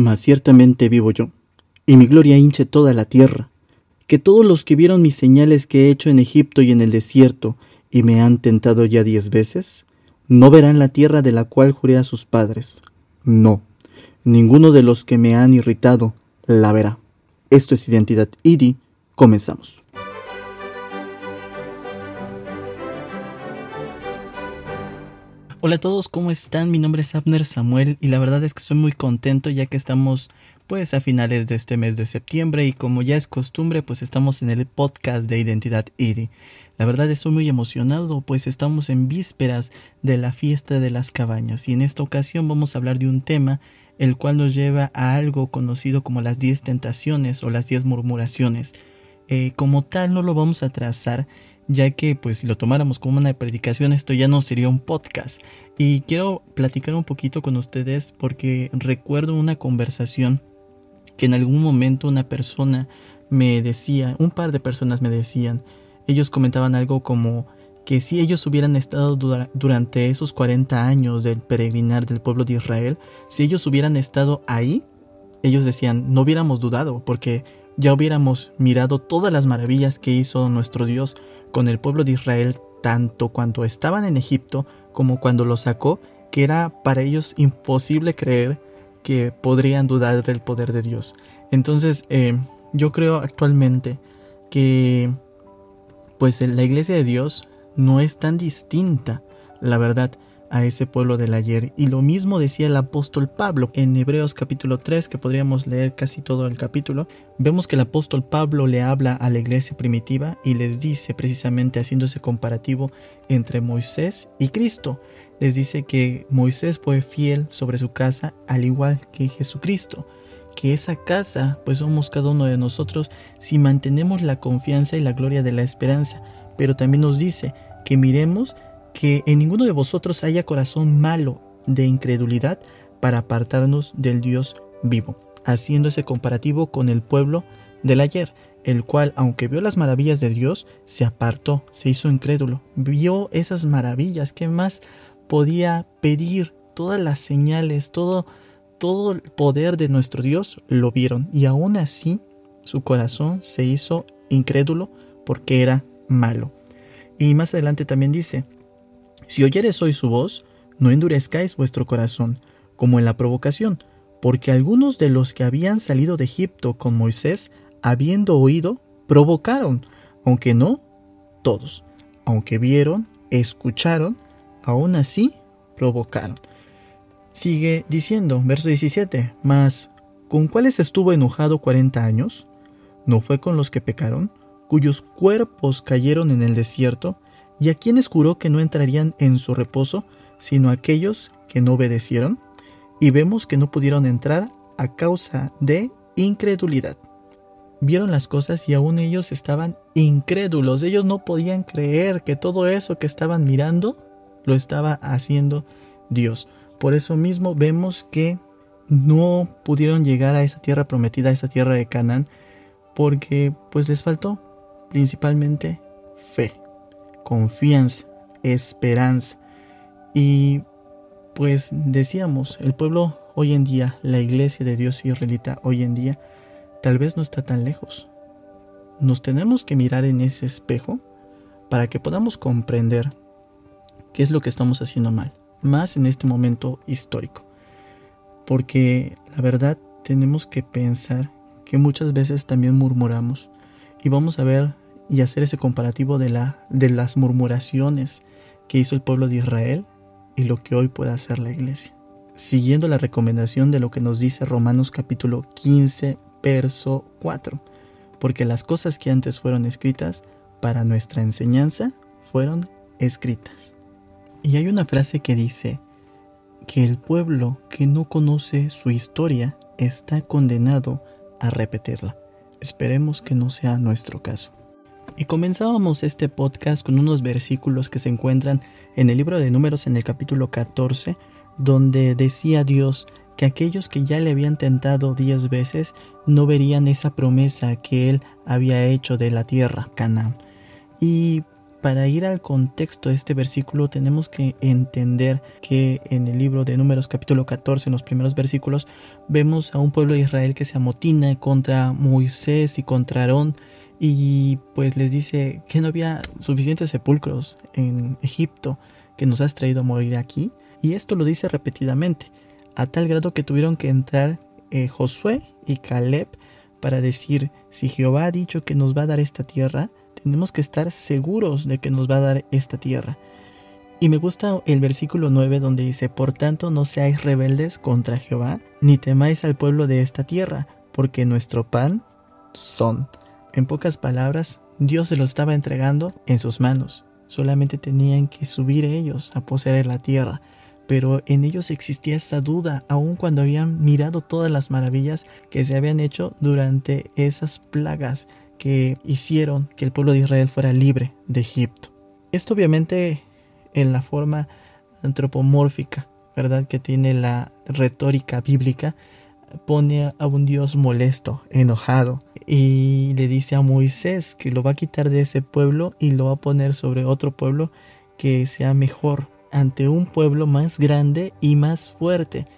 Mas ciertamente vivo yo, y mi gloria hinche toda la tierra, que todos los que vieron mis señales que he hecho en Egipto y en el desierto, y me han tentado ya diez veces, no verán la tierra de la cual juré a sus padres. No, ninguno de los que me han irritado la verá. Esto es Identidad IDI. Comenzamos. Hola a todos, ¿cómo están? Mi nombre es Abner Samuel y la verdad es que estoy muy contento ya que estamos pues a finales de este mes de septiembre y como ya es costumbre pues estamos en el podcast de Identidad IDI. La verdad estoy muy emocionado pues estamos en vísperas de la fiesta de las cabañas y en esta ocasión vamos a hablar de un tema el cual nos lleva a algo conocido como las 10 tentaciones o las 10 murmuraciones. Eh, como tal no lo vamos a trazar ya que pues si lo tomáramos como una predicación esto ya no sería un podcast. Y quiero platicar un poquito con ustedes porque recuerdo una conversación que en algún momento una persona me decía, un par de personas me decían, ellos comentaban algo como que si ellos hubieran estado durante esos 40 años del peregrinar del pueblo de Israel, si ellos hubieran estado ahí, ellos decían, no hubiéramos dudado, porque ya hubiéramos mirado todas las maravillas que hizo nuestro Dios con el pueblo de Israel, tanto cuando estaban en Egipto como cuando lo sacó, que era para ellos imposible creer que podrían dudar del poder de Dios. Entonces, eh, yo creo actualmente que pues la iglesia de Dios no es tan distinta, la verdad, a ese pueblo del ayer. Y lo mismo decía el apóstol Pablo en Hebreos capítulo 3, que podríamos leer casi todo el capítulo. Vemos que el apóstol Pablo le habla a la iglesia primitiva y les dice precisamente haciéndose comparativo entre Moisés y Cristo. Les dice que Moisés fue fiel sobre su casa al igual que Jesucristo. Que esa casa pues somos cada uno de nosotros si mantenemos la confianza y la gloria de la esperanza. Pero también nos dice que miremos que en ninguno de vosotros haya corazón malo de incredulidad para apartarnos del Dios vivo, haciendo ese comparativo con el pueblo del ayer, el cual, aunque vio las maravillas de Dios, se apartó, se hizo incrédulo, vio esas maravillas, ¿qué más podía pedir? Todas las señales, todo, todo el poder de nuestro Dios lo vieron, y aún así su corazón se hizo incrédulo porque era malo. Y más adelante también dice, si oyeres hoy su voz, no endurezcáis vuestro corazón, como en la provocación, porque algunos de los que habían salido de Egipto con Moisés, habiendo oído, provocaron, aunque no todos, aunque vieron, escucharon, aún así provocaron. Sigue diciendo, verso 17, mas ¿con cuáles estuvo enojado cuarenta años? ¿No fue con los que pecaron, cuyos cuerpos cayeron en el desierto, y a quienes juró que no entrarían en su reposo, sino aquellos que no obedecieron, y vemos que no pudieron entrar a causa de incredulidad. Vieron las cosas y aún ellos estaban incrédulos, ellos no podían creer que todo eso que estaban mirando lo estaba haciendo Dios. Por eso mismo vemos que no pudieron llegar a esa tierra prometida, a esa tierra de Canaán, porque pues les faltó principalmente fe confianza, esperanza. Y pues decíamos, el pueblo hoy en día, la iglesia de Dios israelita hoy en día, tal vez no está tan lejos. Nos tenemos que mirar en ese espejo para que podamos comprender qué es lo que estamos haciendo mal, más en este momento histórico. Porque la verdad tenemos que pensar que muchas veces también murmuramos y vamos a ver y hacer ese comparativo de, la, de las murmuraciones que hizo el pueblo de Israel y lo que hoy puede hacer la iglesia. Siguiendo la recomendación de lo que nos dice Romanos capítulo 15, verso 4, porque las cosas que antes fueron escritas para nuestra enseñanza fueron escritas. Y hay una frase que dice que el pueblo que no conoce su historia está condenado a repetirla. Esperemos que no sea nuestro caso. Y comenzábamos este podcast con unos versículos que se encuentran en el libro de números en el capítulo 14, donde decía Dios que aquellos que ya le habían tentado diez veces no verían esa promesa que él había hecho de la tierra, Canaán. Y para ir al contexto de este versículo tenemos que entender que en el libro de Números capítulo 14, en los primeros versículos, vemos a un pueblo de Israel que se amotina contra Moisés y contra Aarón y pues les dice que no había suficientes sepulcros en Egipto que nos has traído a morir aquí. Y esto lo dice repetidamente, a tal grado que tuvieron que entrar eh, Josué y Caleb para decir, si Jehová ha dicho que nos va a dar esta tierra, tenemos que estar seguros de que nos va a dar esta tierra. Y me gusta el versículo 9 donde dice, por tanto no seáis rebeldes contra Jehová, ni temáis al pueblo de esta tierra, porque nuestro pan son. En pocas palabras, Dios se lo estaba entregando en sus manos. Solamente tenían que subir ellos a poseer la tierra. Pero en ellos existía esa duda, aun cuando habían mirado todas las maravillas que se habían hecho durante esas plagas que hicieron que el pueblo de Israel fuera libre de Egipto. Esto obviamente en la forma antropomórfica, ¿verdad? Que tiene la retórica bíblica, pone a un Dios molesto, enojado, y le dice a Moisés que lo va a quitar de ese pueblo y lo va a poner sobre otro pueblo que sea mejor, ante un pueblo más grande y más fuerte.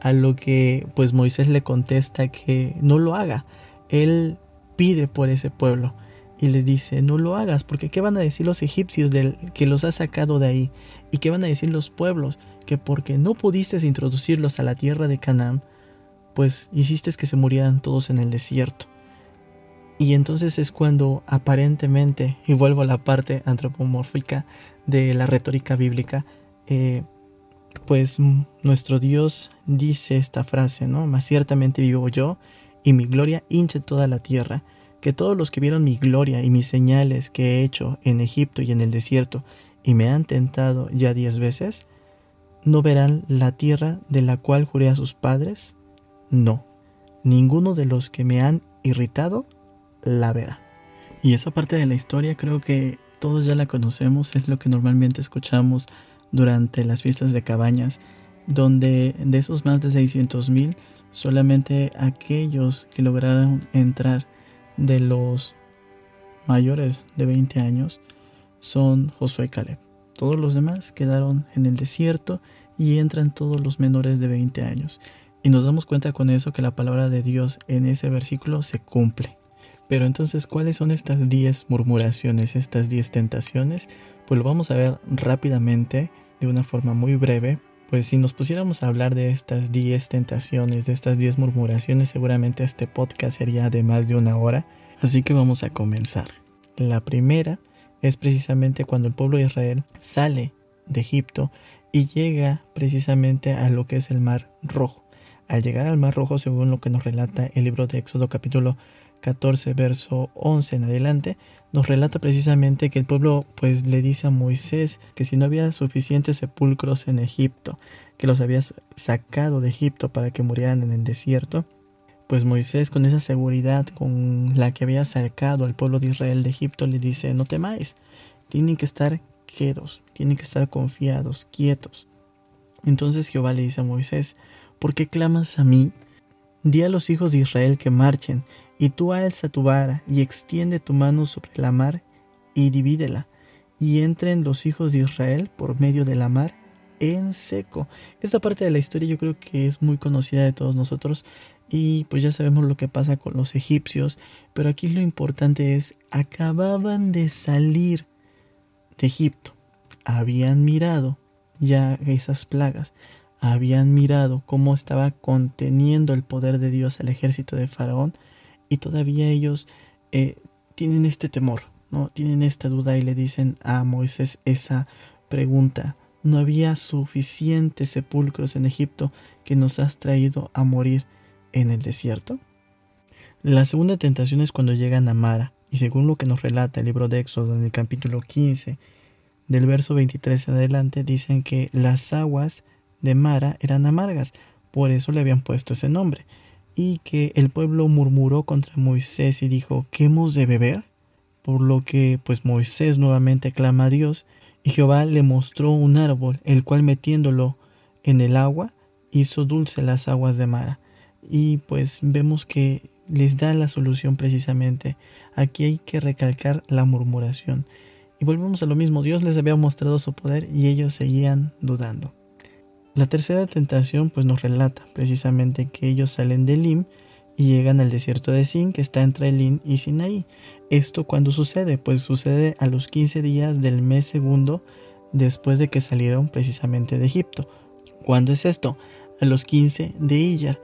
A lo que pues Moisés le contesta que no lo haga. Él pide por ese pueblo y les dice, no lo hagas, porque ¿qué van a decir los egipcios del que los ha sacado de ahí? ¿Y qué van a decir los pueblos? Que porque no pudiste introducirlos a la tierra de Canaán, pues hiciste que se murieran todos en el desierto. Y entonces es cuando aparentemente, y vuelvo a la parte antropomórfica de la retórica bíblica, eh, pues nuestro Dios dice esta frase, ¿no? Más ciertamente vivo yo y mi gloria hinche toda la tierra, que todos los que vieron mi gloria y mis señales que he hecho en Egipto y en el desierto y me han tentado ya diez veces, ¿no verán la tierra de la cual juré a sus padres? No, ninguno de los que me han irritado la verá. Y esa parte de la historia creo que todos ya la conocemos, es lo que normalmente escuchamos durante las fiestas de cabañas, donde de esos más de 600 mil, solamente aquellos que lograron entrar de los mayores de 20 años son Josué y Caleb. Todos los demás quedaron en el desierto y entran todos los menores de 20 años. Y nos damos cuenta con eso que la palabra de Dios en ese versículo se cumple. Pero entonces, ¿cuáles son estas 10 murmuraciones, estas 10 tentaciones? Pues lo vamos a ver rápidamente, de una forma muy breve. Pues si nos pusiéramos a hablar de estas 10 tentaciones, de estas 10 murmuraciones, seguramente este podcast sería de más de una hora. Así que vamos a comenzar. La primera es precisamente cuando el pueblo de Israel sale de Egipto y llega precisamente a lo que es el Mar Rojo. Al llegar al Mar Rojo, según lo que nos relata el libro de Éxodo capítulo 14, verso 11 en adelante, nos relata precisamente que el pueblo pues le dice a Moisés que si no había suficientes sepulcros en Egipto, que los había sacado de Egipto para que murieran en el desierto, pues Moisés con esa seguridad con la que había sacado al pueblo de Israel de Egipto le dice, no temáis, tienen que estar quedos, tienen que estar confiados, quietos. Entonces Jehová le dice a Moisés, ¿por qué clamas a mí? Di a los hijos de Israel que marchen, y tú alza tu vara y extiende tu mano sobre la mar y divídela, y entren los hijos de Israel por medio de la mar en seco. Esta parte de la historia yo creo que es muy conocida de todos nosotros y pues ya sabemos lo que pasa con los egipcios, pero aquí lo importante es, acababan de salir de Egipto, habían mirado ya esas plagas, habían mirado cómo estaba conteniendo el poder de Dios al ejército de Faraón y todavía ellos eh, tienen este temor, ¿no? Tienen esta duda y le dicen a Moisés esa pregunta. ¿No había suficientes sepulcros en Egipto que nos has traído a morir en el desierto? La segunda tentación es cuando llegan a Mara, y según lo que nos relata el libro de Éxodo en el capítulo 15, del verso 23 en adelante, dicen que las aguas de Mara eran amargas, por eso le habían puesto ese nombre, y que el pueblo murmuró contra Moisés y dijo, ¿qué hemos de beber? Por lo que pues Moisés nuevamente clama a Dios, y Jehová le mostró un árbol, el cual metiéndolo en el agua, hizo dulce las aguas de Mara. Y pues vemos que les da la solución precisamente. Aquí hay que recalcar la murmuración. Y volvemos a lo mismo, Dios les había mostrado su poder y ellos seguían dudando. La tercera tentación pues nos relata precisamente que ellos salen de Elim y llegan al desierto de Sin que está entre Elim y Sinaí. ¿Esto cuándo sucede? Pues sucede a los 15 días del mes segundo después de que salieron precisamente de Egipto. ¿Cuándo es esto? A los 15 de Iyar.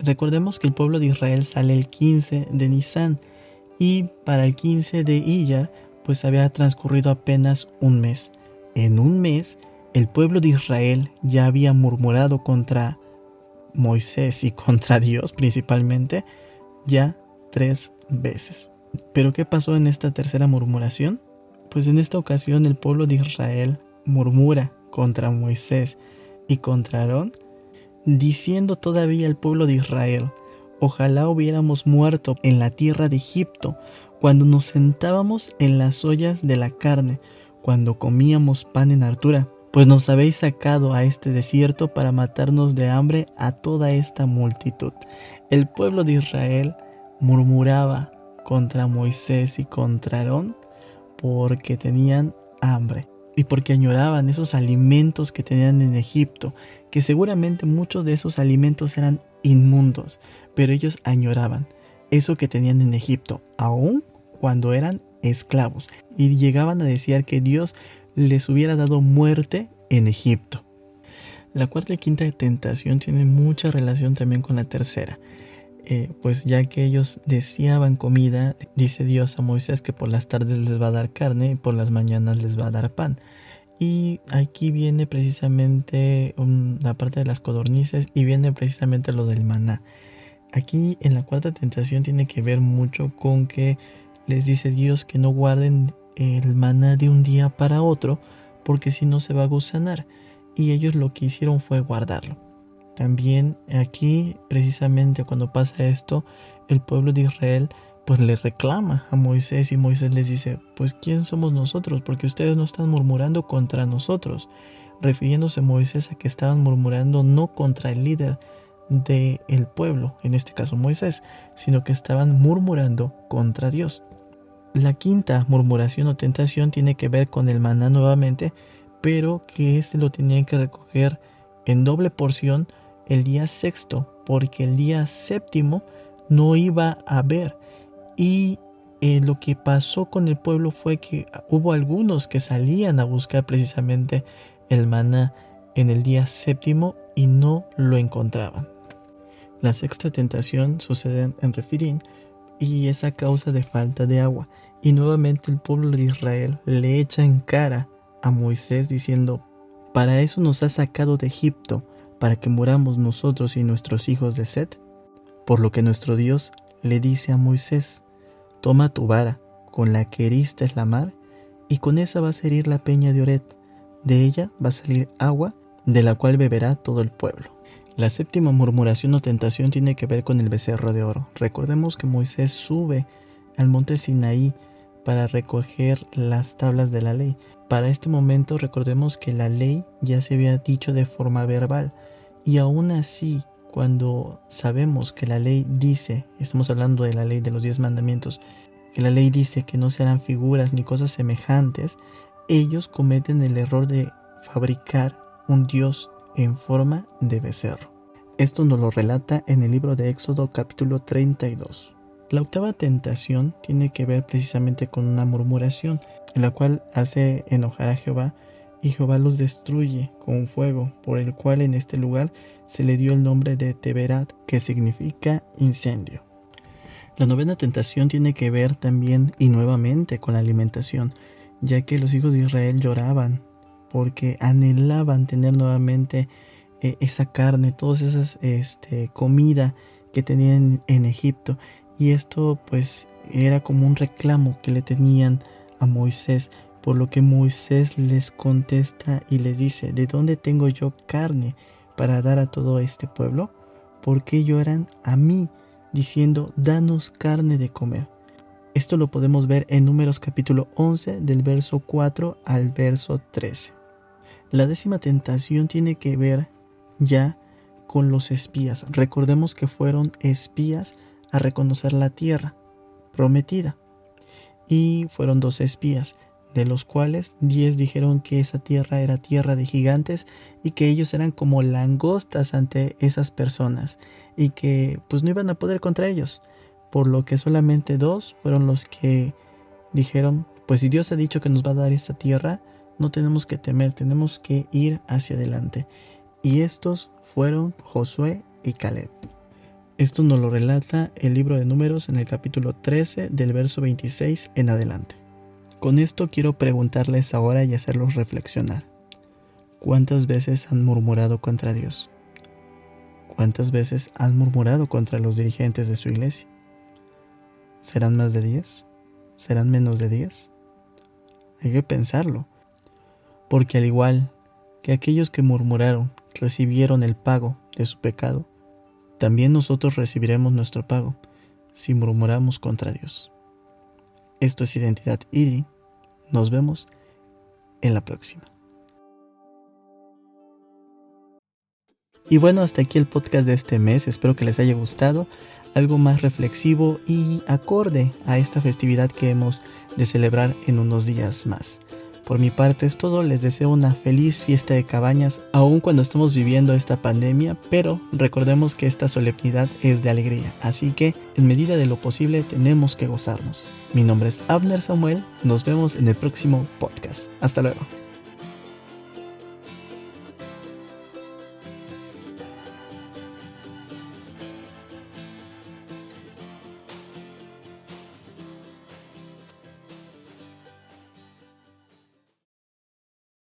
Recordemos que el pueblo de Israel sale el 15 de Nisan y para el 15 de Iyar pues había transcurrido apenas un mes. En un mes el pueblo de Israel ya había murmurado contra Moisés y contra Dios principalmente ya tres veces. Pero ¿qué pasó en esta tercera murmuración? Pues en esta ocasión el pueblo de Israel murmura contra Moisés y contra Aarón, diciendo todavía al pueblo de Israel, ojalá hubiéramos muerto en la tierra de Egipto, cuando nos sentábamos en las ollas de la carne, cuando comíamos pan en hartura, pues nos habéis sacado a este desierto para matarnos de hambre a toda esta multitud. El pueblo de Israel murmuraba contra Moisés y contra Aarón porque tenían hambre y porque añoraban esos alimentos que tenían en Egipto, que seguramente muchos de esos alimentos eran inmundos, pero ellos añoraban eso que tenían en Egipto, aun cuando eran esclavos, y llegaban a decir que Dios les hubiera dado muerte en Egipto. La cuarta y quinta tentación tienen mucha relación también con la tercera. Eh, pues ya que ellos deseaban comida, dice Dios a Moisés que por las tardes les va a dar carne y por las mañanas les va a dar pan. Y aquí viene precisamente la parte de las codornices y viene precisamente lo del maná. Aquí en la cuarta tentación tiene que ver mucho con que les dice Dios que no guarden el maná de un día para otro, porque si no se va a gusanar. Y ellos lo que hicieron fue guardarlo. También aquí, precisamente cuando pasa esto, el pueblo de Israel pues le reclama a Moisés y Moisés les dice, pues ¿quién somos nosotros? Porque ustedes no están murmurando contra nosotros. Refiriéndose Moisés a que estaban murmurando no contra el líder del el pueblo, en este caso Moisés, sino que estaban murmurando contra Dios. La quinta murmuración o tentación tiene que ver con el maná nuevamente, pero que éste lo tenían que recoger en doble porción el día sexto, porque el día séptimo no iba a haber. Y eh, lo que pasó con el pueblo fue que hubo algunos que salían a buscar precisamente el maná en el día séptimo y no lo encontraban. La sexta tentación sucede en Refirín, y es a causa de falta de agua. Y nuevamente el pueblo de Israel le echa en cara a Moisés diciendo, para eso nos has sacado de Egipto, para que muramos nosotros y nuestros hijos de sed. Por lo que nuestro Dios le dice a Moisés, toma tu vara, con la que heriste la mar, y con esa vas a herir la peña de Oret. De ella va a salir agua, de la cual beberá todo el pueblo. La séptima murmuración o tentación tiene que ver con el becerro de oro. Recordemos que Moisés sube al monte Sinaí para recoger las tablas de la ley. Para este momento recordemos que la ley ya se había dicho de forma verbal y aún así cuando sabemos que la ley dice, estamos hablando de la ley de los diez mandamientos, que la ley dice que no serán figuras ni cosas semejantes, ellos cometen el error de fabricar un dios en forma de becerro. Esto nos lo relata en el libro de Éxodo capítulo 32. La octava tentación tiene que ver precisamente con una murmuración, en la cual hace enojar a Jehová y Jehová los destruye con un fuego, por el cual en este lugar se le dio el nombre de Teberat, que significa incendio. La novena tentación tiene que ver también y nuevamente con la alimentación, ya que los hijos de Israel lloraban porque anhelaban tener nuevamente eh, esa carne, todas esas este, comida que tenían en Egipto. Y esto pues era como un reclamo que le tenían a Moisés, por lo que Moisés les contesta y les dice, ¿de dónde tengo yo carne para dar a todo este pueblo? ¿Por qué lloran a mí diciendo, danos carne de comer? Esto lo podemos ver en Números capítulo 11 del verso 4 al verso 13. La décima tentación tiene que ver ya con los espías. Recordemos que fueron espías a reconocer la tierra prometida. Y fueron dos espías, de los cuales diez dijeron que esa tierra era tierra de gigantes y que ellos eran como langostas ante esas personas y que pues no iban a poder contra ellos, por lo que solamente dos fueron los que dijeron, pues si Dios ha dicho que nos va a dar esta tierra, no tenemos que temer, tenemos que ir hacia adelante. Y estos fueron Josué y Caleb. Esto nos lo relata el libro de números en el capítulo 13 del verso 26 en adelante. Con esto quiero preguntarles ahora y hacerlos reflexionar. ¿Cuántas veces han murmurado contra Dios? ¿Cuántas veces han murmurado contra los dirigentes de su iglesia? ¿Serán más de 10? ¿Serán menos de 10? Hay que pensarlo, porque al igual que aquellos que murmuraron recibieron el pago de su pecado, también nosotros recibiremos nuestro pago si murmuramos contra Dios. Esto es Identidad IDI. Nos vemos en la próxima. Y bueno, hasta aquí el podcast de este mes. Espero que les haya gustado. Algo más reflexivo y acorde a esta festividad que hemos de celebrar en unos días más. Por mi parte es todo, les deseo una feliz fiesta de cabañas, aun cuando estamos viviendo esta pandemia, pero recordemos que esta solemnidad es de alegría, así que en medida de lo posible tenemos que gozarnos. Mi nombre es Abner Samuel, nos vemos en el próximo podcast. Hasta luego.